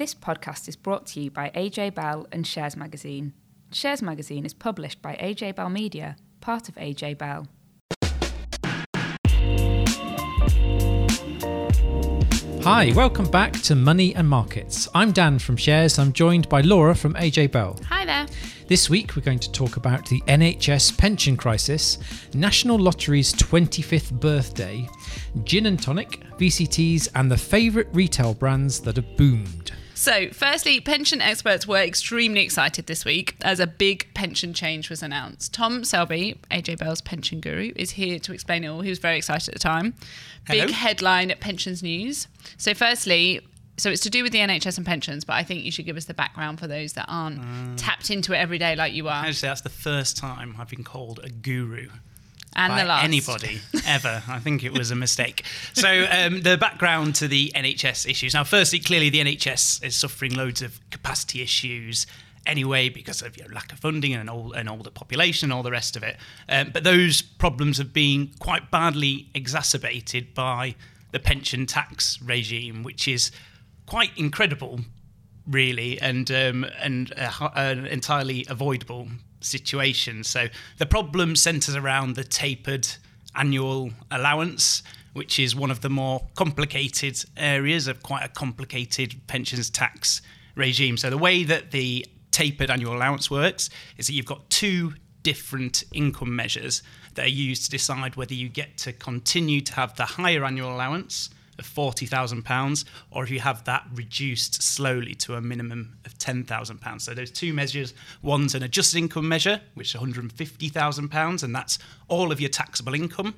This podcast is brought to you by AJ Bell and Shares Magazine. Shares Magazine is published by AJ Bell Media, part of AJ Bell. Hi, welcome back to Money and Markets. I'm Dan from Shares. I'm joined by Laura from AJ Bell. Hi there. This week we're going to talk about the NHS pension crisis, National Lottery's 25th birthday, gin and tonic, VCTs, and the favourite retail brands that have boomed. So, firstly, pension experts were extremely excited this week as a big pension change was announced. Tom Selby, AJ Bell's pension guru, is here to explain it all. He was very excited at the time. Hello. Big headline at Pensions News. So, firstly, so it's to do with the NHS and pensions, but I think you should give us the background for those that aren't mm. tapped into it every day like you are. Actually, that's the first time I've been called a guru And by the last. anybody ever. I think it was a mistake. So, um, the background to the NHS issues. Now, firstly, clearly the NHS is suffering loads of capacity issues anyway because of you know, lack of funding and an, old, an older population and all the rest of it. Um, but those problems have been quite badly exacerbated by the pension tax regime, which is quite incredible really, and um, and uh, h- an entirely avoidable situation. So the problem centres around the tapered annual allowance, which is one of the more complicated areas of quite a complicated pensions tax regime. So the way that the tapered annual allowance works is that you've got two different income measures that are used to decide whether you get to continue to have the higher annual allowance £40,000 or if you have that reduced slowly to a minimum of £10,000. So those two measures, one's an adjusted income measure, which is £150,000, and that's all of your taxable income.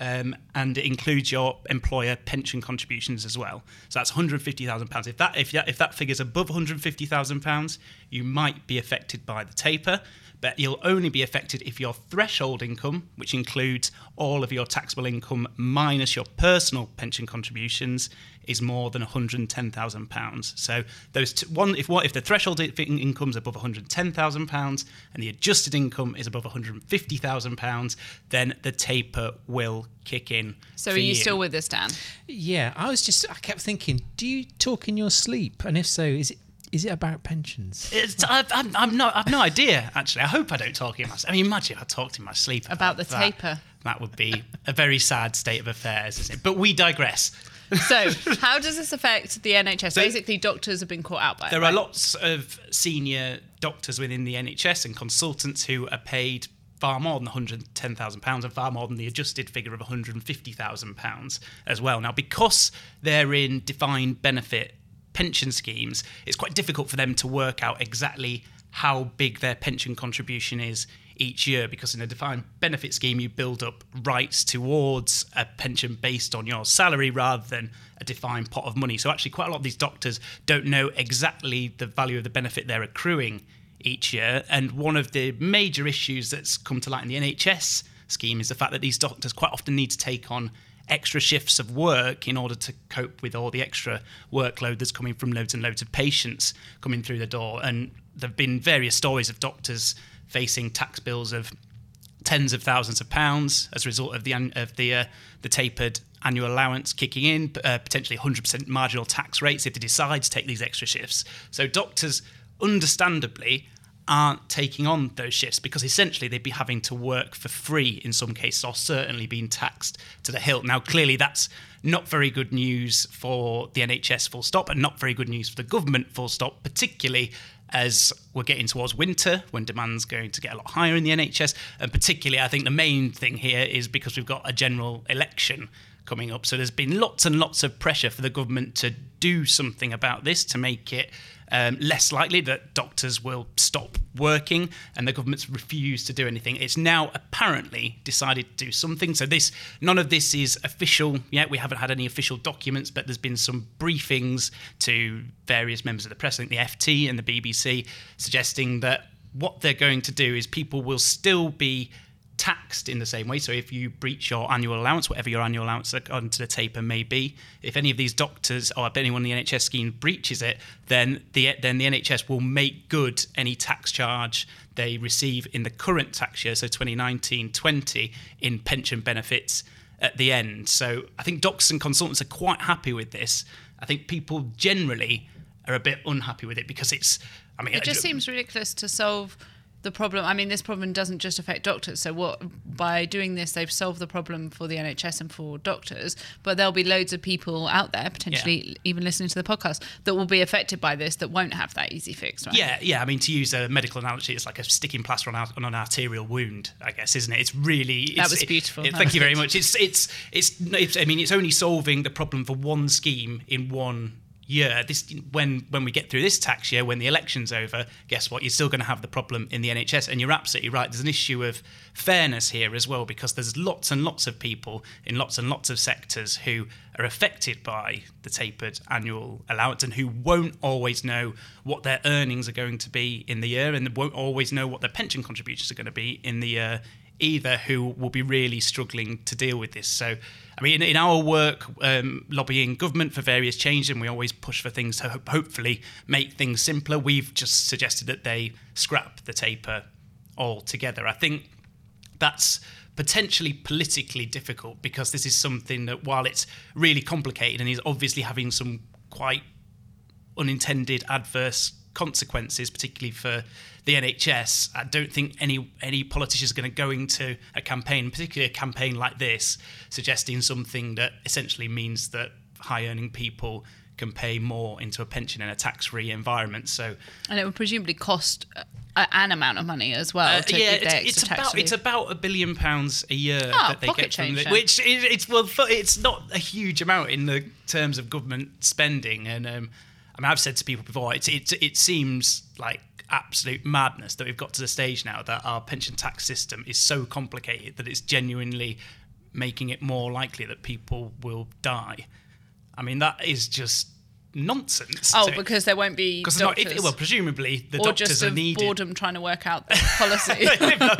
Um, and it includes your employer pension contributions as well. So that's 150,000 pounds. If that if that, if that figure's above 150,000 pounds, you might be affected by the taper, but you'll only be affected if your threshold income, which includes all of your taxable income minus your personal pension contributions, is more than 110,000 pounds. So those t- one if what if the threshold income is above 110,000 pounds and the adjusted income is above 150,000 pounds, then the taper will kick in. So, are you still with us, Dan? Yeah, I was just, I kept thinking, do you talk in your sleep? And if so, is it is it about pensions? It's, I've, I've, I've, no, I've no idea, actually. I hope I don't talk in my sleep. I mean, imagine if I talked in my sleep. About the that. taper. That would be a very sad state of affairs, isn't it? But we digress. So, how does this affect the NHS? So- Basically, doctors have been caught out by it. There right? are lots of senior doctors within the NHS and consultants who are paid far more than £110,000 and far more than the adjusted figure of £150,000 as well. Now, because they're in defined benefit pension schemes, it's quite difficult for them to work out exactly how big their pension contribution is each year because in a defined benefit scheme you build up rights towards a pension based on your salary rather than a defined pot of money so actually quite a lot of these doctors don't know exactly the value of the benefit they're accruing each year and one of the major issues that's come to light in the NHS scheme is the fact that these doctors quite often need to take on extra shifts of work in order to cope with all the extra workload that's coming from loads and loads of patients coming through the door. And there have been various stories of doctors facing tax bills of tens of thousands of pounds as a result of the of the uh, the tapered annual allowance kicking in, uh, potentially 100% marginal tax rates if they decide to take these extra shifts. So doctors, understandably, aren't taking on those shifts because essentially they'd be having to work for free in some cases or certainly being taxed to the hilt. Now, clearly, that's not very good news for the NHS, full stop, and not very good news for the government, full stop, particularly as we're getting towards winter when demand's going to get a lot higher in the NHS. And particularly, I think the main thing here is because we've got a general election coming up. So there's been lots and lots of pressure for the government to do something about this to make it um, less likely that doctors will stop working, and the government's refused to do anything. It's now apparently decided to do something. So this, none of this is official yet. We haven't had any official documents, but there's been some briefings to various members of the press, I think the FT and the BBC, suggesting that what they're going to do is people will still be taxed in the same way. So if you breach your annual allowance, whatever your annual allowance according to the taper may be, if any of these doctors or if anyone in the NHS scheme breaches it, then the then the NHS will make good any tax charge they receive in the current tax year, so 2019-20, in pension benefits at the end. So I think docs and consultants are quite happy with this. I think people generally are a bit unhappy with it because it's. I mean, It just uh, seems ridiculous to solve the problem. I mean, this problem doesn't just affect doctors. So what by doing this, they've solved the problem for the NHS and for doctors. But there'll be loads of people out there, potentially even listening to the podcast, that will be affected by this that won't have that easy fix. Right? Yeah, yeah. I mean, to use a medical analogy, it's like a sticking plaster on, our, on an arterial wound, I guess, isn't it? It's really. It's, That was it- beautiful. it- That thank was you very good. much. It's, it's it's it's. I mean, it's only solving the problem for one scheme in one year. This when when we get through this tax year, when the election's over, guess what? You're still going to have the problem in the NHS, and you're absolutely right. There's an issue of fairness here as well because there's lots and lots of people in lots and lots of sectors who are affected by the tapered annual allowance and who won't always know what their earnings are going to be in the year and won't always know what their pension contributions are going to be in the year either who will be really struggling to deal with this. So i mean in, in our work um, lobbying government for various changes and we always push for things to hopefully make things simpler we've just suggested that they scrap the taper altogether. I think that's potentially politically difficult because this is something that while it's really complicated and is obviously having some quite unintended adverse consequences, particularly for the NHS. I don't think any any politician is going to go into a campaign, particularly a campaign like this, suggesting something that essentially means that high earning people can pay more into a pension in a tax free environment. So And it would presumably cost an amount of money as well uh, to yeah, it's, it's about it's about a billion pounds a year Oh, that they get from the, which is, it's well, it's not a huge amount in the terms of government spending. And um, I mean, I've said to people before, it's, it's it seems like absolute madness that we've got to the stage now that our pension tax system is so complicated that it's genuinely making it more likely that people will die. I mean, that is just nonsense. Oh, because there won't be because not doctors. if, well, presumably the or doctors just are needed. boredom trying to work out the policy.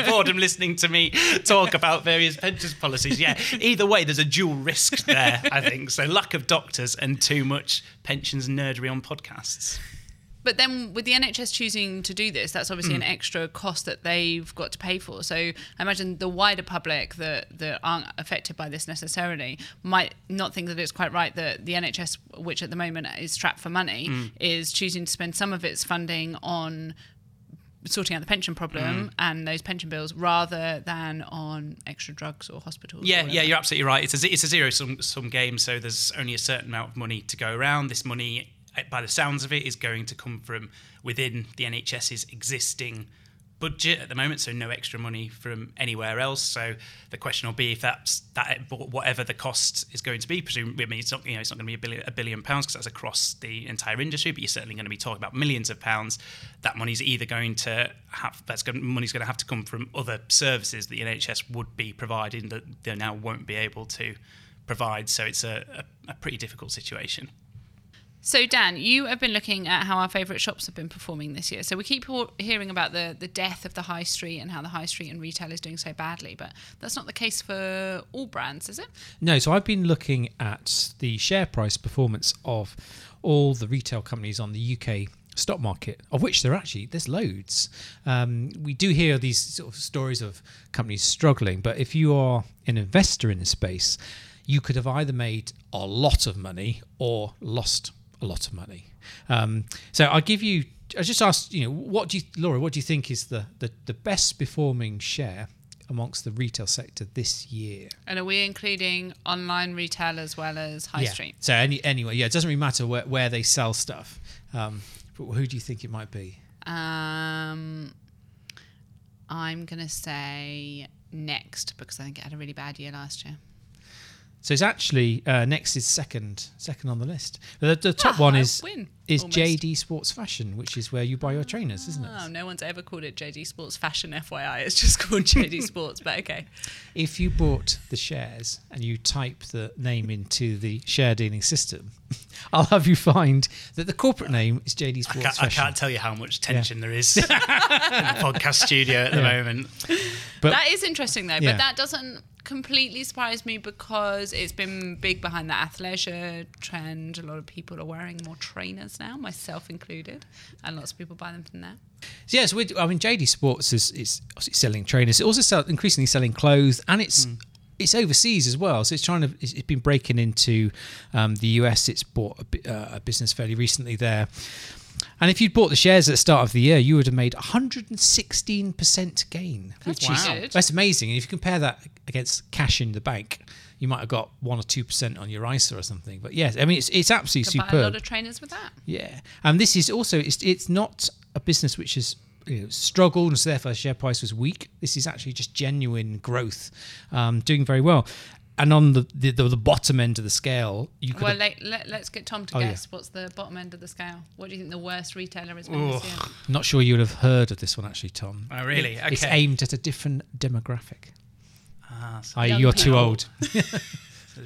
boredom listening to me talk about various pensions policies. Yeah, either way, there's a dual risk there, I think. So lack of doctors and too much pensions nerdery on podcasts. But then with the NHS choosing to do this, that's obviously Hmm. an extra cost that they've got to pay for. So I imagine the wider public that, that aren't affected by this necessarily might not think that it's quite right that the NHS, which at the moment is strapped for money, Hmm. is choosing to spend some of its funding on sorting out the pension problem Hmm. and those pension bills rather than on extra drugs or hospitals. Yeah, whatever. yeah, you're absolutely right. It's a, it's a zero sum, sum game, so there's only a certain amount of money to go around. This money, by the sounds of it, is going to come from within the NHS's existing budget at the moment, so no extra money from anywhere else. So the question will be if that's that whatever the cost is going to be. Presumably, I mean, it's not you know it's not going to be a billion a billion pounds because that's across the entire industry, but you're certainly going to be talking about millions of pounds. That money's either going to have that's going money's going to have to come from other services that the NHS would be providing that they now won't be able to provide. So it's a, a, a pretty difficult situation. So, Dan, you have been looking at how our favourite shops have been performing this year. So, we keep hearing about the, the death of the high street and how the high street and retail is doing so badly, but that's not the case for all brands, is it? No, so I've been looking at the share price performance of all the retail companies on the UK stock market, of which there are actually there's loads. Um, we do hear these sort of stories of companies struggling, but if you are an investor in the space, you could have either made a lot of money or lost a lot of money. Um, so I'll give you. I just asked, you know, what do you, Laura? What do you think is the the, the best performing share amongst the retail sector this year? And are we including online retail as well as high yeah. street? So any, anyway, yeah, it doesn't really matter where, where they sell stuff. Um, but who do you think it might be? Um, I'm going to say Next because I think it had a really bad year last year. So it's actually uh, Next is second, second on the list. The, the top Ah, one is win, is almost. JD Sports Fashion, which is where you buy your trainers, isn't Oh, it? no one's ever called it JD Sports Fashion, FYI. It's just called JD Sports, but okay. If you bought the shares and you type the name into the share dealing system, I'll have you find that the corporate name is JD I Sports can't, I can't tell you how much tension there is in the podcast studio at the Yeah. moment. But- that is interesting though, Yeah. but that doesn't completely surprised me because it's been big behind the athleisure trend. A lot of people are wearing more trainers now, myself included, and lots of people buy them from there. So yes, we I mean JD Sports is is selling trainers. It's also sell, increasingly selling clothes, and it's it's overseas as well. So it's trying to. It's, it's been breaking into um, the US. It's bought a, uh, a business fairly recently there. And if you'd bought the shares at the start of the year, you would have made 116% gain. That's which wow. good. that's amazing. And if you compare that against cash in the bank, you might have got one or two percent on your ISA or something. But yes, I mean it's it's absolutely Could buy a lot of trainers with that. Yeah, and this is also it's it's not a business which has you know, struggled and so therefore the share price was weak. This is actually just genuine growth, um, doing very well. And on the, the the bottom end of the scale, you could Well, have- let, let, let's get Tom to Oh, yeah. guess what's the bottom end of the scale. What do you think the worst retailer has been this year? not sure you would have heard of this one actually, Tom. Oh, really? It- It's aimed at a different demographic. Ah, so I, you're too old. a,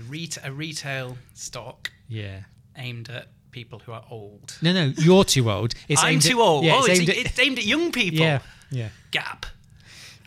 ret- a retail stock yeah. aimed at people who are old. No, no, you're too old. It's I'm aimed too at- old. Yeah, oh, it's, aimed at- it's aimed at young people. yeah, yeah. Gap.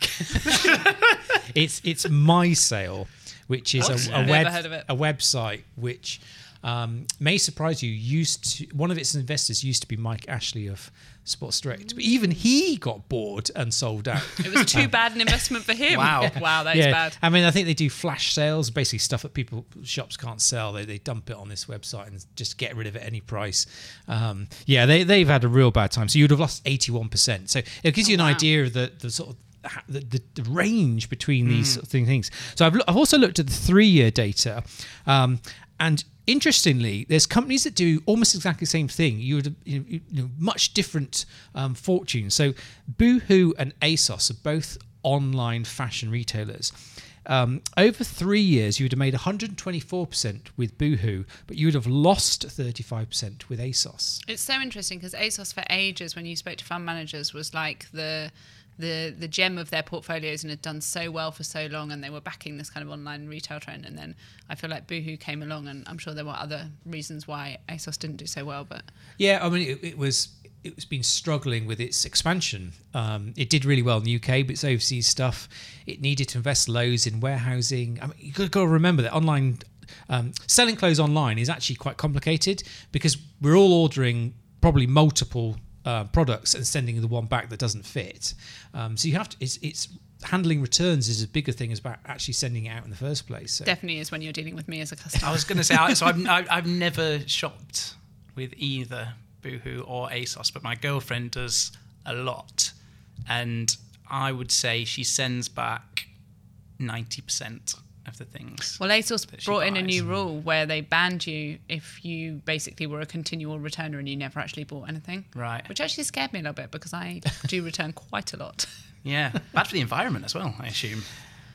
It's it's MySale, which is Oh, a, a web heard of it. a website which um, may surprise you. Used to one of its investors used to be Mike Ashley of Sports Direct, but even he got bored and sold out. It was too bad an investment for him. Wow. wow, that is bad. I mean, I think they do flash sales, basically stuff that people shops can't sell. They, they dump it on this website and just get rid of it at any price. Um, yeah, they they've had a real bad time. So you'd have lost eighty one percent. So it gives you an wow. idea of the the sort of ha- the, the, the range between these sort of things. So I've, loo- I've also looked at the three year data, um, and interestingly, there's companies that do almost exactly the same thing. You would you know, you know, much different um, fortunes. So Boohoo and ASOS are both online fashion retailers. Um, over three years, you would have made 124% with Boohoo, but you would have lost 35% with ASOS. It's so interesting because ASOS for ages, when you spoke to fund managers, was like the the the gem of their portfolios and had done so well for so long, and they were backing this kind of online retail trend. And then I feel like Boohoo came along, and I'm sure there were other reasons why ASOS didn't do so well. But Yeah, I mean, it, it was it was been struggling with its expansion. Um, it did really well in the UK, but its overseas stuff, it needed to invest loads in warehousing. I mean, you've got to remember that online um, selling clothes online is actually quite complicated because we're all ordering probably multiple. Uh, products and sending the one back that doesn't fit. Um, so you have to. It's, it's handling returns is a bigger thing as about actually sending it out in the first place. So. definitely is when you're dealing with me as a customer. I was going to say, so I've, I've never shopped with either Boohoo or ASOS, but my girlfriend does a lot. And I would say she sends back 90% of the things. Well, ASOS brought in a new rule where they banned you if you basically were a continual returner and you never actually bought anything. Right. Which actually scared me a little bit because I do return quite a lot. Yeah. Bad for the environment as well, I assume.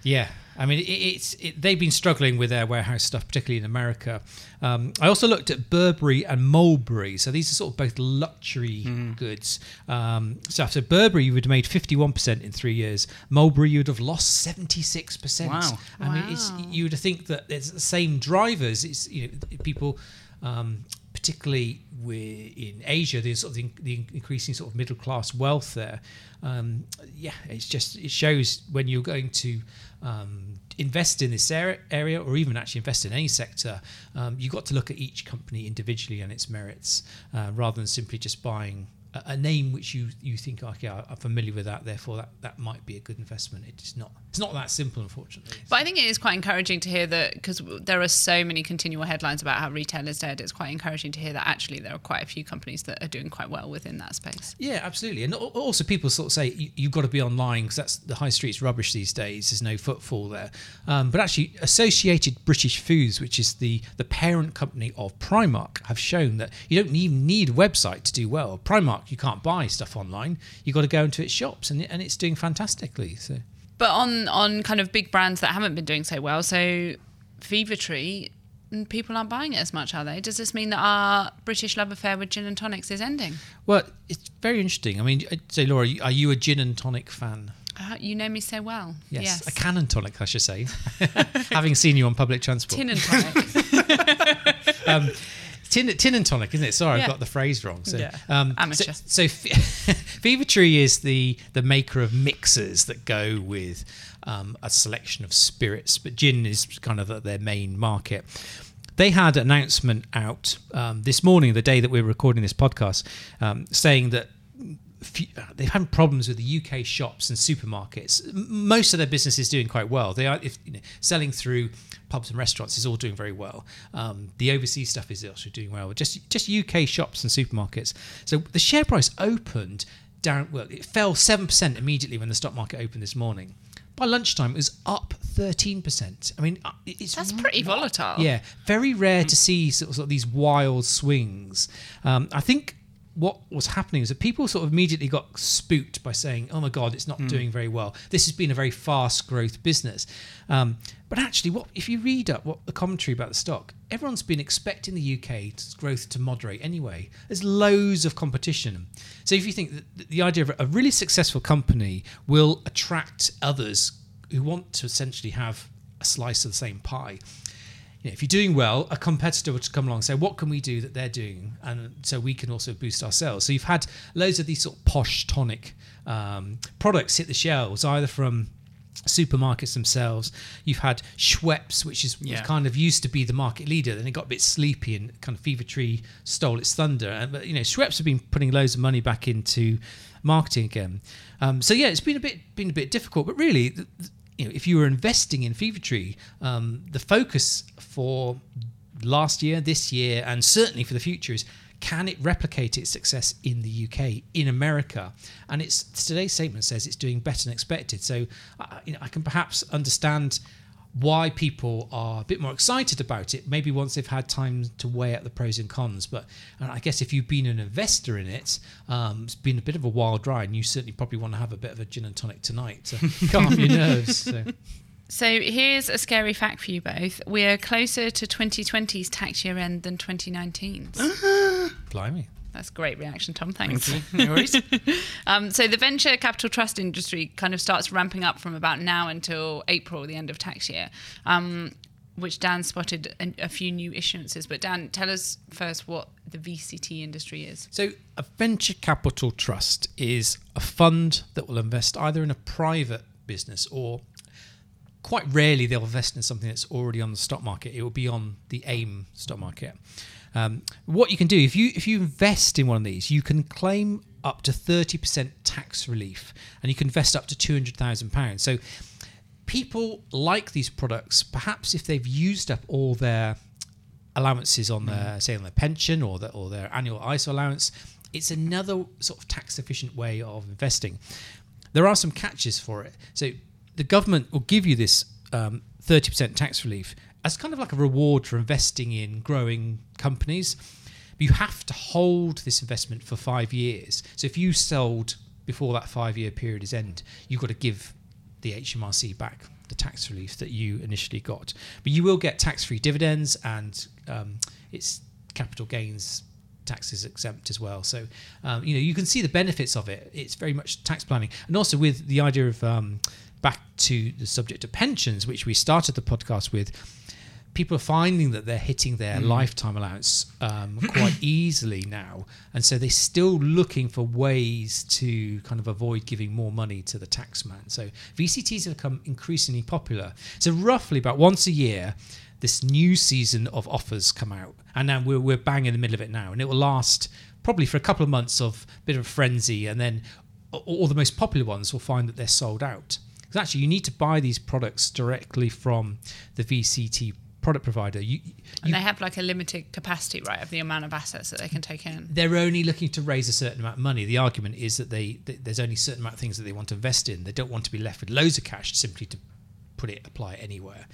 Yeah, I mean, it, it's it, they've been struggling with their warehouse stuff, particularly in America. Um, I also looked at Burberry and Mulberry, so these are sort of both luxury goods um, stuff. So Burberry, you would have made fifty-one percent in three years. Mulberry, you would have lost seventy-six percent. Wow. I mean, it's you would think that it's the same drivers. It's you know people. Um, particularly wi- in Asia, there's sort of the, the increasing sort of middle class wealth there. Um, yeah, it's just it shows when you're going to um, invest in this area, or even actually invest in any sector, um, you've got to look at each company individually and its merits uh, rather than simply just buying a, a name which you you think okay I'm familiar with that therefore that, that might be a good investment. It's not it's not that simple unfortunately. But I think it is quite encouraging to hear that because there are so many continual headlines about how retail is dead. It's quite encouraging to hear that actually there are quite a few companies that are doing quite well within that space. Yeah, absolutely. And also, people sort of say you, you've got to be online because that's the high street's rubbish these days. There's no footfall there. Um, but actually, Associated British Foods, which is the the parent company of Primark, have shown that you don't even need a website to do well. Primark, you can't buy stuff online. You've got to go into its shops, and, and it's doing fantastically. So. But on on kind of big brands that haven't been doing so well, so Fever Tree, mm, people aren't buying it as much, are they? Does this mean that our British love affair with gin and tonics is ending? Well, it's very interesting. I mean, I'd say, Laura, are you a gin and tonic fan? Uh, you know me so well. Yes, a can and tonic, I should say. Having seen you on public transport. Tin and tonic. um, tin, tin and tonic, isn't it? Sorry, Yeah. I've got the phrase wrong. So, Yeah. um, Amateur. So, so Fever Tree is the the maker of mixers that go with um, a selection of spirits, but gin is kind of their main market. They had an announcement out um, this morning, the day that we're recording this podcast, um, saying that few, they've had problems with the UK shops and supermarkets. Most of their business is doing quite well. They are if, you know, selling through pubs and restaurants is all doing very well. Um, the overseas stuff is also doing well. Just just UK shops and supermarkets. So the share price opened down. Well, it fell seven percent immediately when the stock market opened this morning. By lunchtime, it was up thirteen percent. I mean, uh, it's That's pretty volatile. yeah, very rare to see sort of, sort of these wild swings. Um, I think what was happening is that people sort of immediately got spooked by saying, "Oh my God, it's not doing very well. This has been a very fast growth business." Um, but actually, what if you read up what the commentary about the stock? Everyone's been expecting the UK's growth to moderate anyway. There's loads of competition. So if you think that the idea of a really successful company will attract others who want to essentially have a slice of the same pie, you know, if you're doing well, a competitor would come along and say, "What can we do that they're doing?" And so we can also boost ourselves. So you've had loads of these sort of posh tonic um, products hit the shelves, either from supermarkets themselves. You've had Schweppes, which is Yeah. kind of used to be the market leader. Then it got a bit sleepy and kind of Fever Tree stole its thunder. And but you know, Schweppes have been putting loads of money back into marketing again. Um, so yeah, it's been a bit been a bit difficult. But really, th- th- you know, if you were investing in Fever Tree, um, the focus for last year, this year, and certainly for the future is can it replicate its success in the UK, in America? And it's today's statement says it's doing better than expected. So, uh, you know, I can perhaps understand why people are a bit more excited about it. Maybe once they've had time to weigh out the pros and cons. But uh, I guess if you've been an investor in it, um, it's been a bit of a wild ride, and you certainly probably want to have a bit of a gin and tonic tonight to calm your nerves. So. So here's a scary fact for you both. We're closer to 2020's tax year end than 2019's. Blimey. That's a great reaction, Tom. Thanks. Thank you. No. Um, so the venture capital trust industry kind of starts ramping up from about now until April, the end of tax year, um, which Dan spotted a, a few new issuances. But Dan, tell us first what the VCT industry is. So, a venture capital trust is a fund that will invest either in a private business or quite rarely they'll invest in something that's already on the stock market. It will be on the AIM stock market. Um, what you can do if you if you invest in one of these, you can claim up to thirty percent tax relief, and you can invest up to two hundred thousand pounds. So people like these products. Perhaps if they've used up all their allowances on their say on their pension or their, or their annual ISA allowance, it's another sort of tax efficient way of investing. There are some catches for it. So the government will give you this um, 30% tax relief as kind of like a reward for investing in growing companies. But you have to hold this investment for five years. So if you sold before that five year period is end, you've got to give the HMRC back the tax relief that you initially got. But you will get tax free dividends and um, it's capital gains taxes exempt as well. So, um, you know, you can see the benefits of it. It's very much tax planning. And also with the idea of um, back to the subject of pensions, which we started the podcast with, people are finding that they're hitting their lifetime allowance um, quite easily now. And so they're still looking for ways to kind of avoid giving more money to the taxman. So VCTs have become increasingly popular. So roughly about once a year, this new season of offers come out. And now we're, we're bang in the middle of it now. And it will last probably for a couple of months of a bit of a frenzy. And then all the most popular ones will find that they're sold out. Because actually, you need to buy these products directly from the VCT product provider. You, And they have like a limited capacity, right, of the amount of assets that they can take in. they're only looking to raise a certain amount of money. The argument is that they that there's only a certain amount of things that they want to invest in. They don't want to be left with loads of cash simply to put it apply it anywhere.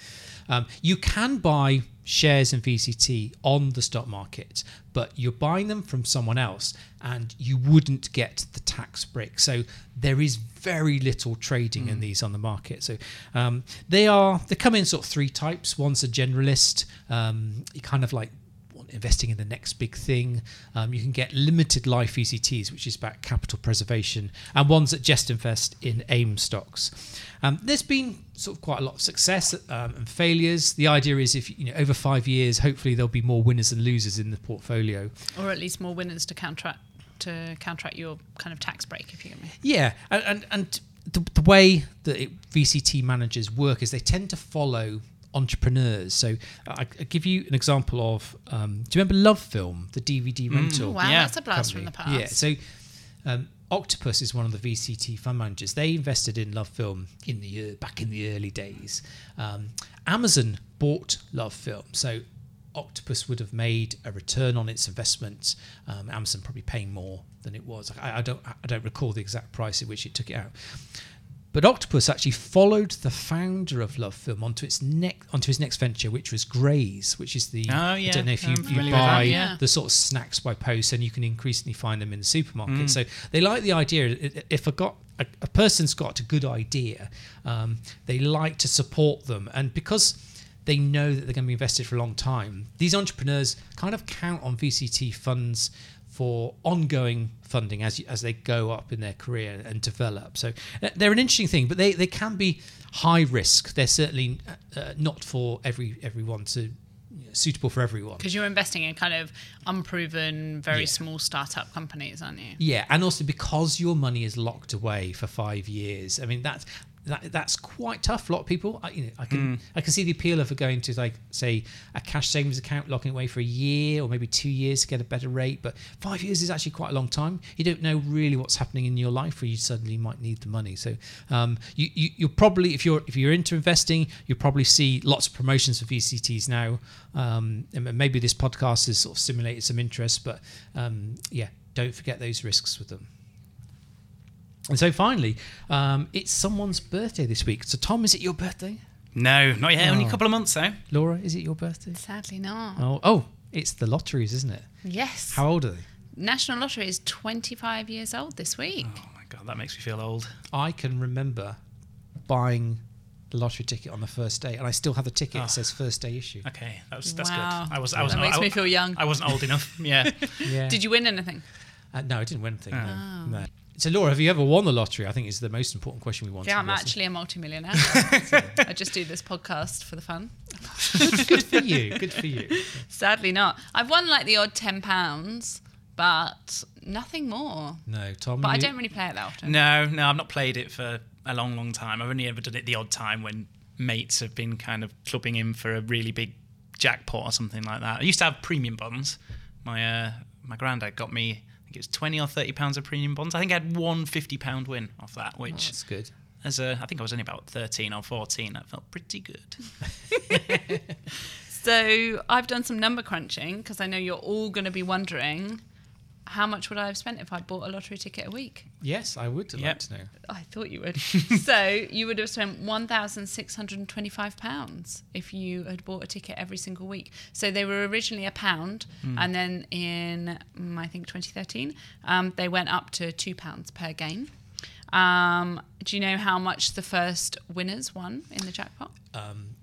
Um, you can buy shares in VCT on the stock market, but you're buying them from someone else, and you wouldn't get the tax break. So there is very little trading in these on the market. So um, they are they come in sort of three types. One's a generalist, um, kind of like investing in the next big thing. Um, you can get limited life VCTs, which is about capital preservation, and ones that just invest in AIM stocks. Um, there's been sort of quite a lot of success um, and failures. The idea is if you know over five years, hopefully there'll be more winners than losers in the portfolio. Or at least more winners to counteract to counteract your kind of tax break, if you get me. Yeah, and and, and the, the way that it, VCT managers work is they tend to follow entrepreneurs. So I, I give you an example of. Um, do you remember LoveFilm, the DVD rental? Wow, Yeah, that's a blast from the past. Yeah. So um, Octopus is one of the VCT fund managers. They invested in LoveFilm in the ear- back in the early days. Um, Amazon bought LoveFilm, so Octopus would have made a return on its investment. Um, Amazon probably paying more than it was. I, I don't I don't recall the exact price at which it took it out. But Octopus actually followed the founder of LoveFilm onto its next onto his next venture, which was Graze, which is the Oh, I don't know if you, you with that, buy yeah. the sort of snacks by post, and you can increasingly find them in the supermarket. Mm. So they like the idea. If a got a, a person's got a good idea, um, they like to support them, and because they know that they're going to be invested for a long time, these entrepreneurs kind of count on VCT funds for ongoing funding as as they go up in their career and develop. So uh, they're an interesting thing, but they, they can be high risk. They're certainly uh, not for every everyone to suitable for everyone. Because you're investing in kind of unproven, very Yeah. small startup companies, aren't you? Yeah, and also because your money is locked away for five years. I mean, that's that, that's quite tough. A lot of people, I, you know, I can I can see the appeal of going to like say a cash savings account, locking it away for a year or maybe two years to get a better rate. But five years is actually quite a long time. You don't know really what's happening in your life, where you suddenly might need the money. So um, you, you you'll probably if you're if you're into investing, you'll probably see lots of promotions for VCTs now. Um, and maybe this podcast has sort of stimulated some interest, but um, yeah, don't forget those risks with them. And so finally, um, it's someone's birthday this week. So Tom, is it your birthday? No, not yet. Only Oh. a couple of months though. Laura, is it your birthday? Sadly not. Oh, oh, it's the lotteries, isn't it? Yes. How old are they? National Lottery is 25 years old this week. Oh my god, that makes me feel old. I can remember buying the lottery ticket on the first day, and I still have the ticket. Oh. It says first day issue. Okay, that was that's Wow. good. I was I That wasn't makes I, me feel young. I wasn't old enough. Yeah. Yeah. Did you win anything? Uh, no, I didn't win anything. no. Oh. No. So Laura, have you ever won the lottery? I think is the most important question we want. Yeah, to I'm actually a multimillionaire. I just do this podcast for the fun. good for you. Good for you. Sadly not. I've won like the odd ten pounds, but nothing more. No, Tom. But I don't really play it that often. No, no, I've not played it for a long, long time. I've only ever done it the odd time when mates have been kind of clubbing in for a really big jackpot or something like that. I used to have premium bonds. My uh, my granddad got me, I think it was twenty or thirty pounds of premium bonds. I think I had one fifty pound win off that, Oh, which that's good. as a I think I was only about thirteen or fourteen. That felt pretty good. So I've done some number crunching because I know you're all going to be wondering how much would I have spent if I bought a lottery ticket a week? Yes, I would like to know. I thought you would. so you would have spent one thousand six hundred and twenty-five pounds if you had bought a ticket every single week. So they were originally a pound, and then in mm, I think 2013, um, they went up to two pounds per game. Um, do you know how much the first winners won in the jackpot? Um,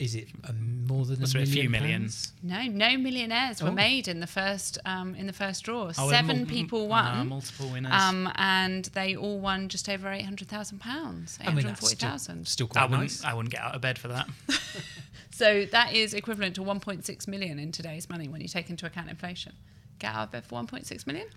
is it uh, more than Was a it a few million? pounds? No, no millionaires were Oh. made in the first um, in the first draw. Oh, Seven mul- people won. multiple winners. Um, and they all won just over eight hundred thousand pounds, eight I mean, hundred still, thousand. still I quite wouldn't, nice. I wouldn't get out of bed for that. So that is equivalent to 1.6 million in today's money when you take into account inflation. Get out of bed for 1.6 million.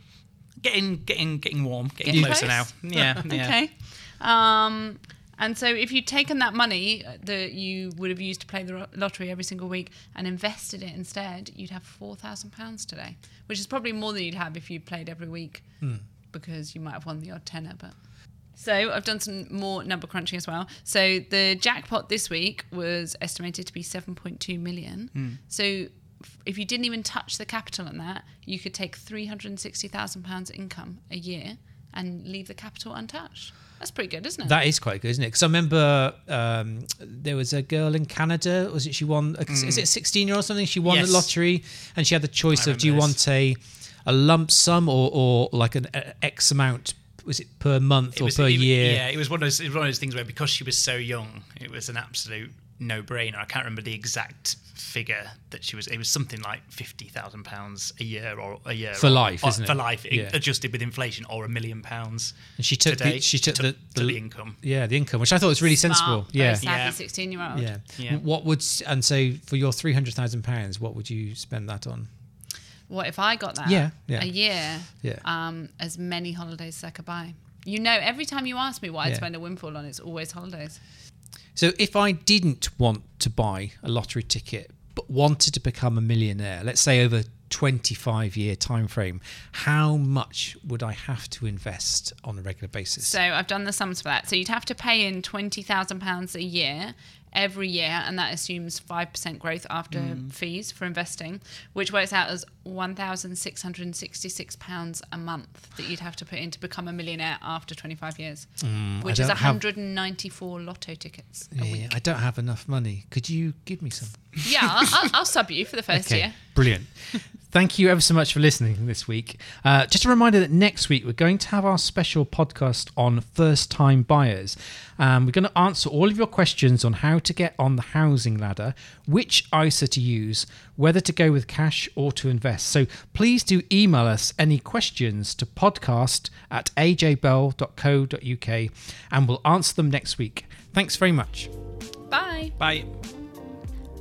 getting, getting, getting warm, getting Getting closer now. close? Yeah, yeah. Okay. Um, and so if you'd taken that money that you would have used to play the lottery every single week and invested it instead, you'd have four thousand pounds today, which is probably more than you'd have if you played every week, hmm. because you might have won the odd tenner. But so I've done some more number crunching as well. So the jackpot this week was estimated to be seven point two million. Hmm. So if you didn't even touch the capital on that, you could take three hundred and sixty thousand pounds income a year and leave the capital untouched. That's pretty good, isn't it? That is quite good, isn't it? Because I remember um, there was a girl in Canada. Was it she won? Is it a sixteen-year-old or something? She won Yes. the lottery, and she had the choice I of do you want a a lump sum or, or like an a, X amount? Was it per month It or was- per it- year? Yeah, it was one of those. It was one of those things where because she was so young, it was an absolute no-brainer. I can't remember the exact figure that she was. It was something like fifty thousand pounds a year or a year For or- life, or- isn't it? For life, Yeah. adjusted with inflation, or a million pounds. And she took the, today she took to, the, to the income. yeah the income, which I thought was really Smart, sensible. Yeah, Yeah. 16 year old. yeah. Yeah. What would and so for your three hundred thousand pounds, what would you spend that on? What if I got that? Yeah, yeah. A year. Yeah. Um, as many holidays as I could buy. You know, every time you ask me what I'd spend a windfall on, it's always holidays. So if I didn't want to buy a lottery ticket but wanted to become a millionaire, let's say over 25 year time frame, how much would I have to invest on a regular basis? So I've done the sums for that. So you'd have to pay in twenty thousand pounds a year every year, and that assumes five percent growth after Mm. fees for investing, which works out as one thousand six hundred and sixty-six pounds a month that you'd have to put in to become a millionaire after twenty-five years, Mm, which is don't have- hundred and ninety-four lotto tickets yeah. I don't have enough money. Could you give me some? Yeah, I'll, I'll, I'll sub you for the first Okay, year. brilliant. Thank you ever so much for listening this week. Uh, just a reminder that next week we're going to have our special podcast on first time buyers. Um, we're going to answer all of your questions on how to get on the housing ladder, which ISA to use, whether to go with cash or to invest. So please do email us any questions to podcast at ajbell.co.uk and we'll answer them next week. Thanks very much. Bye. Bye.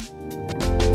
Thank you